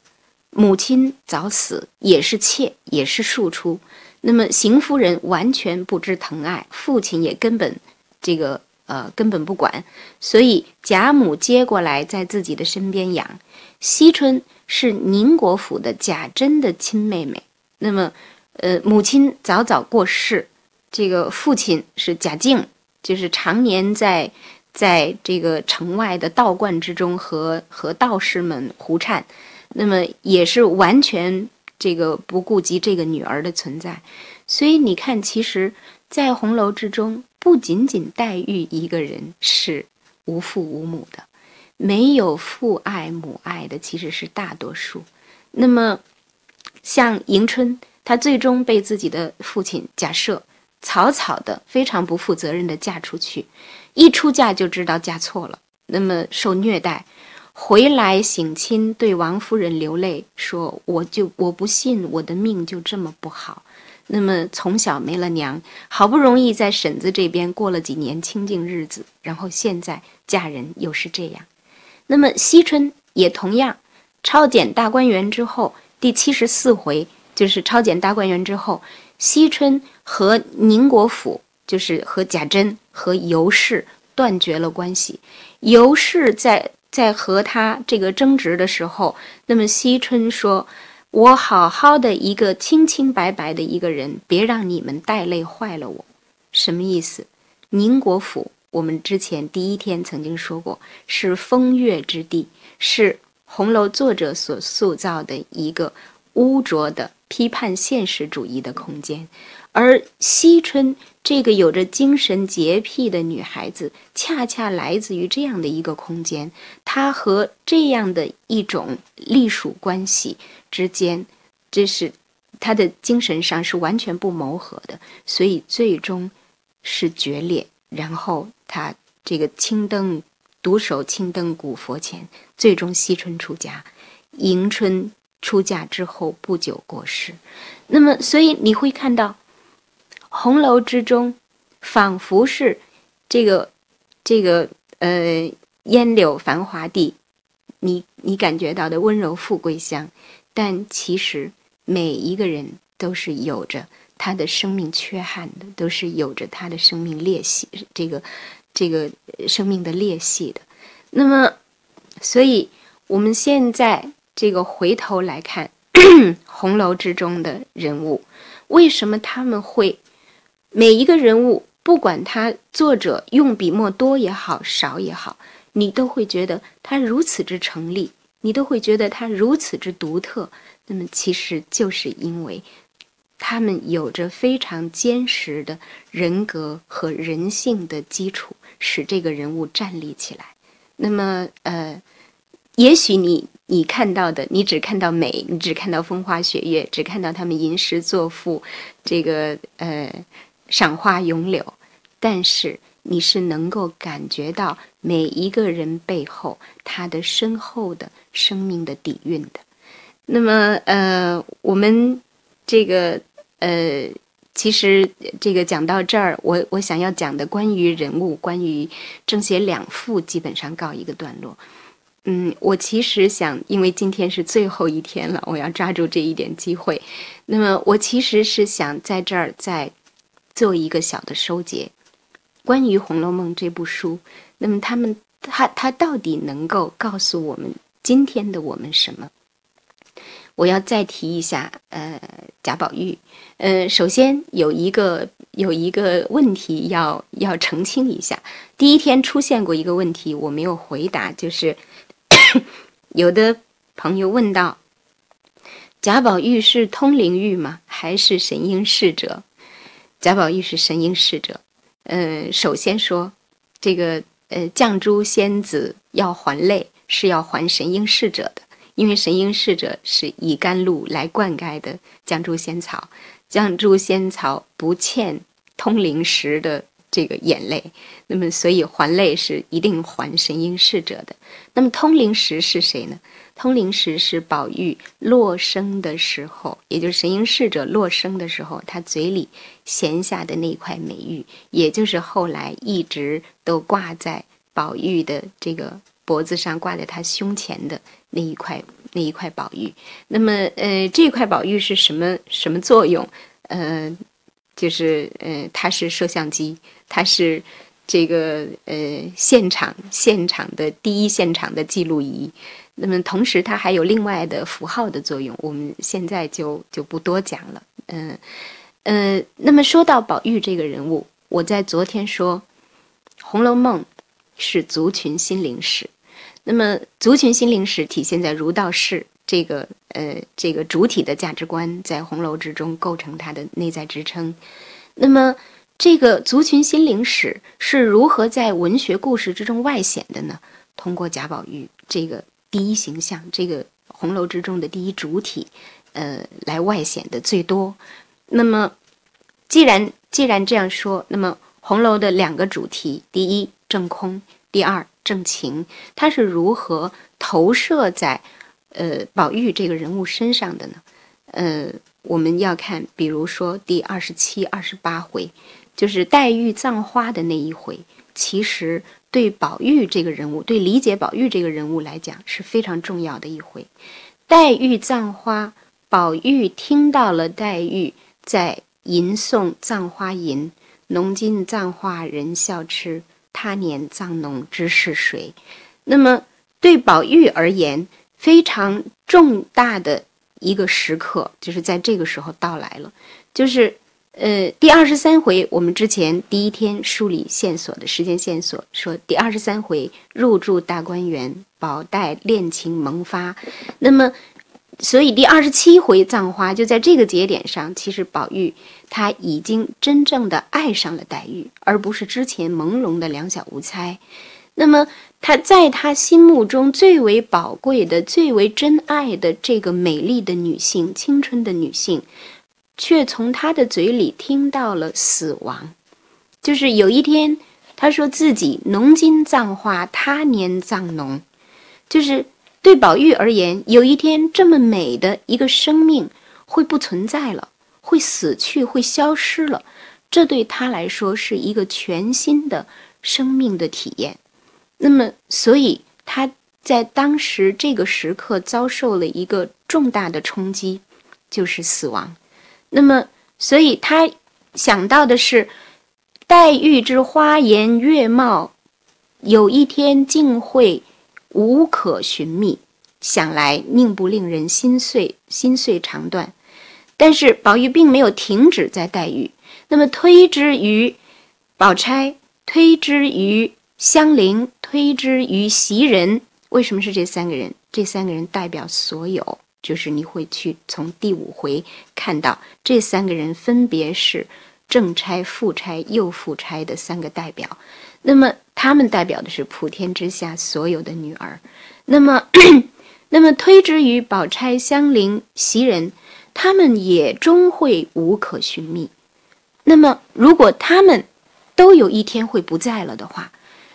母亲早死，也是妾，也是庶出。那么邢夫人完全不知疼爱，父亲也根本这个呃根本不管，所以贾母接过来在自己的身边养。惜春是宁国府的贾珍的亲妹妹，那么呃母亲早早过世，这个父亲是贾敬。就是常年在在这个城外的道观之中和和道士们胡缠，那么也是完全这个不顾及这个女儿的存在，所以你看，其实，在红楼之中，不仅仅黛玉一个人是无父无母的，没有父爱母爱的其实是大多数。那么，像迎春，她最终被自己的父亲假设。草草的，非常不负责任的嫁出去，一出嫁就知道嫁错了，那么受虐待，回来省亲对王夫人流泪说：“我就我不信我的命就这么不好。”那么从小没了娘，好不容易在婶子这边过了几年清静日子，然后现在嫁人又是这样。那么惜春也同样，抄检大观园之后，第七十四回就是抄检大观园之后。惜春和宁国府，就是和贾珍和尤氏断绝了关系。尤氏在在和他这个争执的时候，那么惜春说：“我好好的一个清清白白的一个人，别让你们带累坏了我。”什么意思？宁国府，我们之前第一天曾经说过，是风月之地，是红楼作者所塑造的一个污浊的。批判现实主义的空间，而惜春这个有着精神洁癖的女孩子，恰恰来自于这样的一个空间。她和这样的一种隶属关系之间，这是她的精神上是完全不谋合的，所以最终是决裂。然后她这个青灯独守青灯古佛前，最终惜春出家，迎春。出嫁之后不久过世，那么所以你会看到红楼之中，仿佛是这个这个呃烟柳繁华地，你你感觉到的温柔富贵香，但其实每一个人都是有着他的生命缺憾的，都是有着他的生命裂隙，这个这个生命的裂隙的。那么，所以我们现在。这个回头来看，红楼之中的人物，为什么他们会每一个人物，不管他作者用笔墨多也好，少也好，你都会觉得他如此之成立，你都会觉得他如此之独特。那么，其实就是因为他们有着非常坚实的人格和人性的基础，使这个人物站立起来。那么，呃。也许你你看到的，你只看到美，你只看到风花雪月，只看到他们吟诗作赋，这个呃赏花咏柳，但是你是能够感觉到每一个人背后他的深厚的生命的底蕴的。那么呃，我们这个呃，其实这个讲到这儿，我我想要讲的关于人物，关于正邪两副，基本上告一个段落。嗯，我其实想，因为今天是最后一天了，我要抓住这一点机会。那么，我其实是想在这儿再做一个小的收结，关于《红楼梦》这部书。那么，他们他他到底能够告诉我们今天的我们什么？我要再提一下，呃，贾宝玉。呃，首先有一个有一个问题要要澄清一下。第一天出现过一个问题，我没有回答，就是。有的朋友问到：“贾宝玉是通灵玉吗？还是神瑛侍者？”贾宝玉是神瑛侍者。嗯，首先说这个呃，绛珠仙子要还泪，是要还神瑛侍者的，因为神瑛侍者是以甘露来灌溉的绛珠仙草，绛珠仙草不欠通灵石的。这个眼泪，那么所以还泪是一定还神瑛侍者的。那么通灵石是谁呢？通灵石是宝玉落生的时候，也就是神瑛侍者落生的时候，他嘴里衔下的那一块美玉，也就是后来一直都挂在宝玉的这个脖子上，挂在他胸前的那一块那一块宝玉。那么，呃，这块宝玉是什么什么作用？呃。就是，呃，它是摄像机，它是这个呃现场现场的第一现场的记录仪。那么同时，它还有另外的符号的作用，我们现在就就不多讲了。嗯，呃，那么说到宝玉这个人物，我在昨天说，《红楼梦》是族群心灵史。那么族群心灵史体现在儒道释。这个呃，这个主体的价值观在红楼之中构成它的内在支撑。那么，这个族群心灵史是如何在文学故事之中外显的呢？通过贾宝玉这个第一形象，这个红楼之中的第一主体，呃，来外显的最多。那么，既然既然这样说，那么红楼的两个主题，第一正空，第二正情，它是如何投射在？呃，宝玉这个人物身上的呢，呃，我们要看，比如说第二十七、二十八回，就是黛玉葬花的那一回，其实对宝玉这个人物，对理解宝玉这个人物来讲是非常重要的一回。黛玉葬花，宝玉听到了黛玉在吟诵《葬花吟》：“浓金葬花人笑痴，他年葬侬知是谁？”那么对宝玉而言，非常重大的一个时刻，就是在这个时候到来了。就是，呃，第二十三回，我们之前第一天梳理线索的时间线索，说第二十三回入住大观园，宝黛恋情萌发。那么，所以第二十七回葬花就在这个节点上，其实宝玉他已经真正的爱上了黛玉，而不是之前朦胧的两小无猜。那么。他在他心目中最为宝贵的、最为真爱的这个美丽的女性、青春的女性，却从他的嘴里听到了死亡。就是有一天，他说自己“浓金葬花，他年葬侬”，就是对宝玉而言，有一天这么美的一个生命会不存在了，会死去，会消失了。这对他来说是一个全新的生命的体验。那么，所以他在当时这个时刻遭受了一个重大的冲击，就是死亡。那么，所以他想到的是，黛玉之花颜月貌，有一天竟会无可寻觅。想来命不令人心碎，心碎肠断。但是宝玉并没有停止在黛玉，那么推之于宝钗，推之于香菱，推之于袭人。为什么是这三个人？这三个人代表所有，就是你会去从第五回看到这三个人分别是正差、副差、右副差的三个代表。那么他们代表的是普天之下所有的女儿。那么，那么推之于宝钗、香菱、袭人。他们也终会无可寻觅。那么，如果他们都有一天会不在了的话，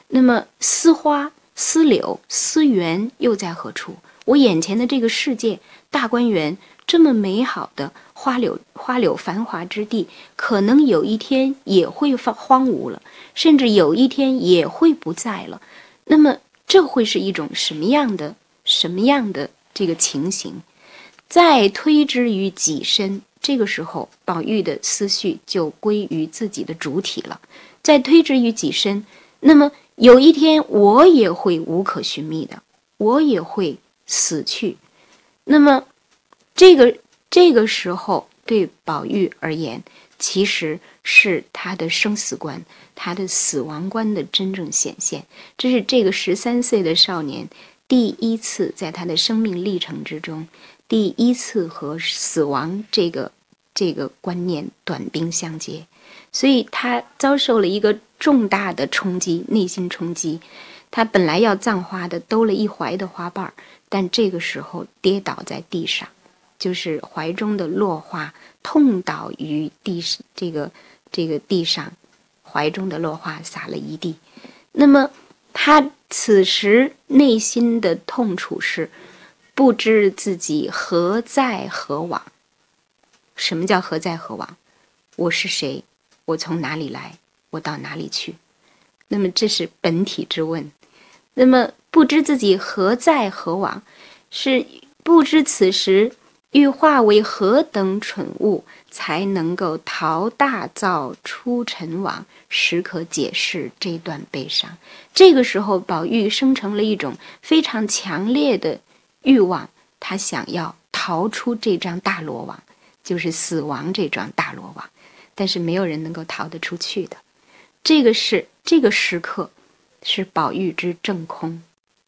那么丝花、丝柳、丝园又在何处？我眼前的这个世界，大观园这么美好的花柳、花柳繁华之地，可能有一天也会荒荒芜了，甚至有一天也会不在了。那么，这会是一种什么样的、什么样的这个情形？再推之于己身，这个时候宝玉的思绪就归于自己的主体了。再推之于己身，那么有一天我也会无可寻觅的，我也会死去。那么这个这个时候对宝玉而言，其实是他的生死观，他的死亡观的真正显现。这是这个十三岁的少年第一次在他的生命历程之中。第一次和死亡这个这个观念短兵相接，所以他遭受了一个重大的冲击，内心冲击。他本来要葬花的，兜了一怀的花瓣儿，但这个时候跌倒在地上，就是怀中的落花痛倒于地，这个这个地上，怀中的落花洒了一地。那么他此时内心的痛楚是。不知自己何在何往？什么叫何在何往？我是谁？我从哪里来？我到哪里去？那么这是本体之问。那么不知自己何在何往，是不知此时欲化为何等蠢物，才能够逃大造出尘网，时可解释这段悲伤。这个时候，宝玉生成了一种非常强烈的。欲望，他想要逃出这张大罗网，就是死亡这张大罗网，但是没有人能够逃得出去的。这个是这个时刻，是宝玉之正空，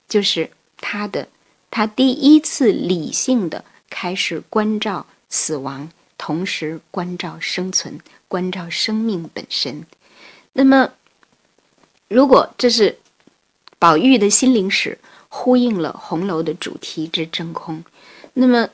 就是他的他第一次理性的开始关照死亡，同时关照生存，关照生命本身。那么，如果这是宝玉的心灵史。呼应了红楼的主题之真空。那么，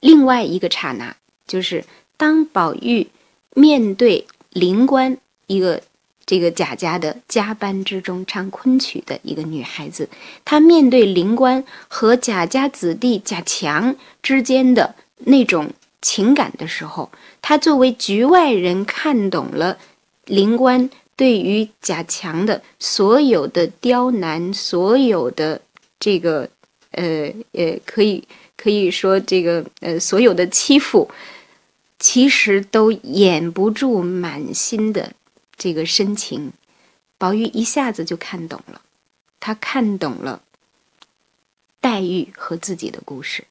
另外一个刹那，就是当宝玉面对灵官一个这个贾家的家班之中唱昆曲的一个女孩子，她面对灵官和贾家子弟贾强之间的那种情感的时候，她作为局外人看懂了灵官对于贾强的所有的刁难，所有的。这个，呃，呃，可以可以说，这个，呃，所有的欺负，其实都掩不住满心的这个深情。宝玉一下子就看懂了，他看懂了黛玉和自己的故事，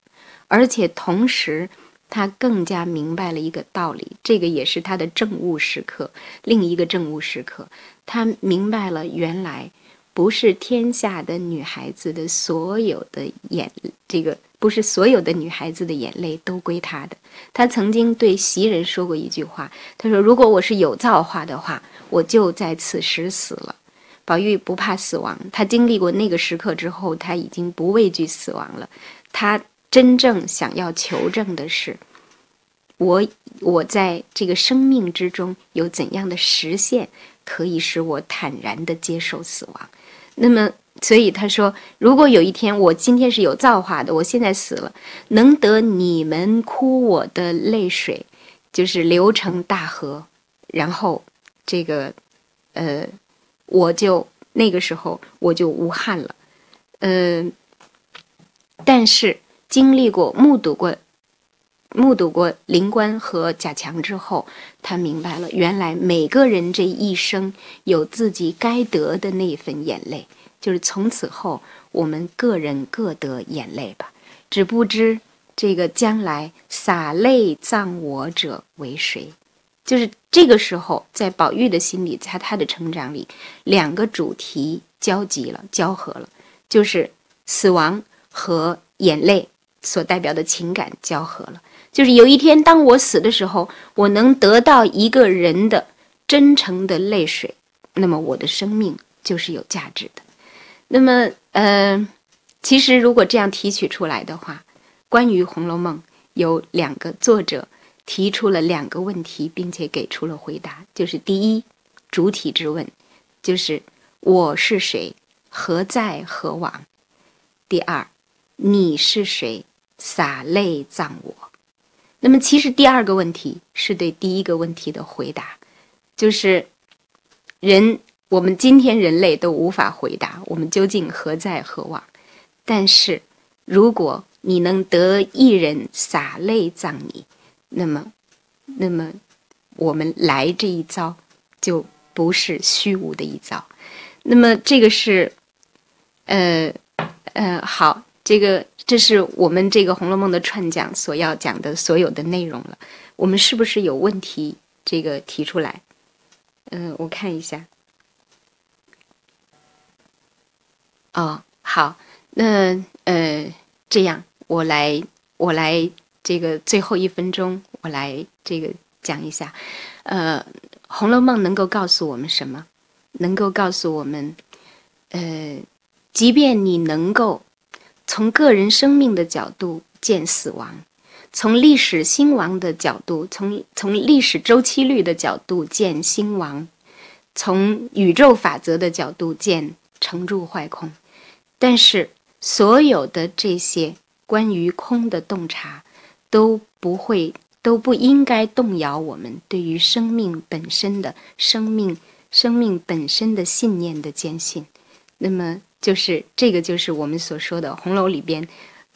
而且同时，他更加明白了一个道理，这个也是他的正悟时刻。另一个正悟时刻，他明白了，原来。不是天下的女孩子的所有的眼，这个不是所有的女孩子的眼泪都归他的。他曾经对袭人说过一句话，他说：“如果我是有造化的话，我就在此时死了。”宝玉不怕死亡，他经历过那个时刻之后，他已经不畏惧死亡了。他真正想要求证的是，我我在这个生命之中有怎样的实现，可以使我坦然的接受死亡。那么，所以他说，如果有一天我今天是有造化的，我现在死了，能得你们哭我的泪水，就是流成大河，然后这个，呃，我就那个时候我就无憾了，嗯，但是经历过、目睹过、目睹过灵官和贾强之后，他明白了，原来每个人这一生有自己该得的那份眼泪，就是从此后我们个人各得眼泪吧。只不知这个将来洒泪葬我者为谁？就是这个时候，在宝玉的心里，在他的成长里，两个主题交集了，交合了，就是死亡和眼泪所代表的情感交合了。就是有一天，当我死的时候，我能得到一个人的真诚的泪水，那么我的生命就是有价值的。那么，呃，其实如果这样提取出来的话，关于《红楼梦》有两个作者提出了两个问题，并且给出了回答，就是第一，主体之问，就是我是谁，何在何往；第二，你是谁，洒泪葬我。那么，其实第二个问题是对第一个问题的回答，就是人，我们今天人类都无法回答我们究竟何在何往。但是，如果你能得一人洒泪葬你，那么，那么我们来这一遭就不是虚无的一遭。那么，这个是，呃，呃，好，这个。这是我们这个《红楼梦》的串讲所要讲的所有的内容了。我们是不是有问题？这个提出来。嗯，我看一下。哦，好，那呃，这样我来，我来这个最后一分钟，我来这个讲一下。呃，《红楼梦》能够告诉我们什么？能够告诉我们，呃，即便你能够。从个人生命的角度见死亡，从历史兴亡的角度，从从历史周期率的角度见兴亡，从宇宙法则的角度见成住坏空。但是，所有的这些关于空的洞察，都不会都不应该动摇我们对于生命本身的生命生命本身的信念的坚信。那么。就是这个，就是我们所说的《红楼》里边，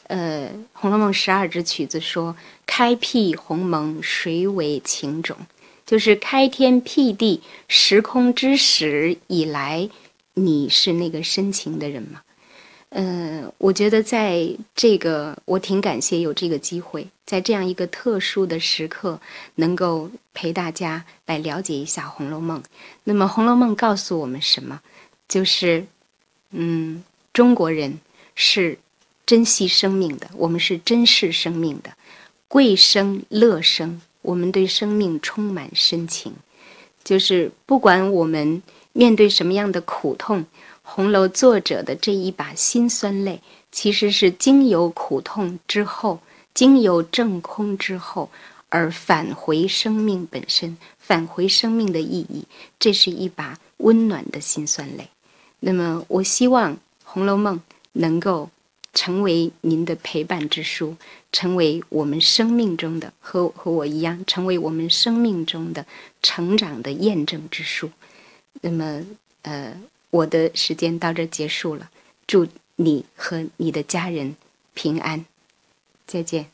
呃，《红楼梦》十二支曲子说：“开辟鸿蒙，谁为情种？”就是开天辟地、时空之始以来，你是那个深情的人吗？嗯，我觉得在这个，我挺感谢有这个机会，在这样一个特殊的时刻，能够陪大家来了解一下《红楼梦》。那么，《红楼梦》告诉我们什么？就是。嗯，中国人是珍惜生命的，我们是珍视生命的，贵生乐生，我们对生命充满深情。就是不管我们面对什么样的苦痛，红楼作者的这一把辛酸泪，其实是经由苦痛之后，经由正空之后，而返回生命本身，返回生命的意义。这是一把温暖的辛酸泪。那么，我希望《红楼梦》能够成为您的陪伴之书，成为我们生命中的和和我一样，成为我们生命中的成长的验证之书。那么，呃，我的时间到这结束了，祝你和你的家人平安，再见。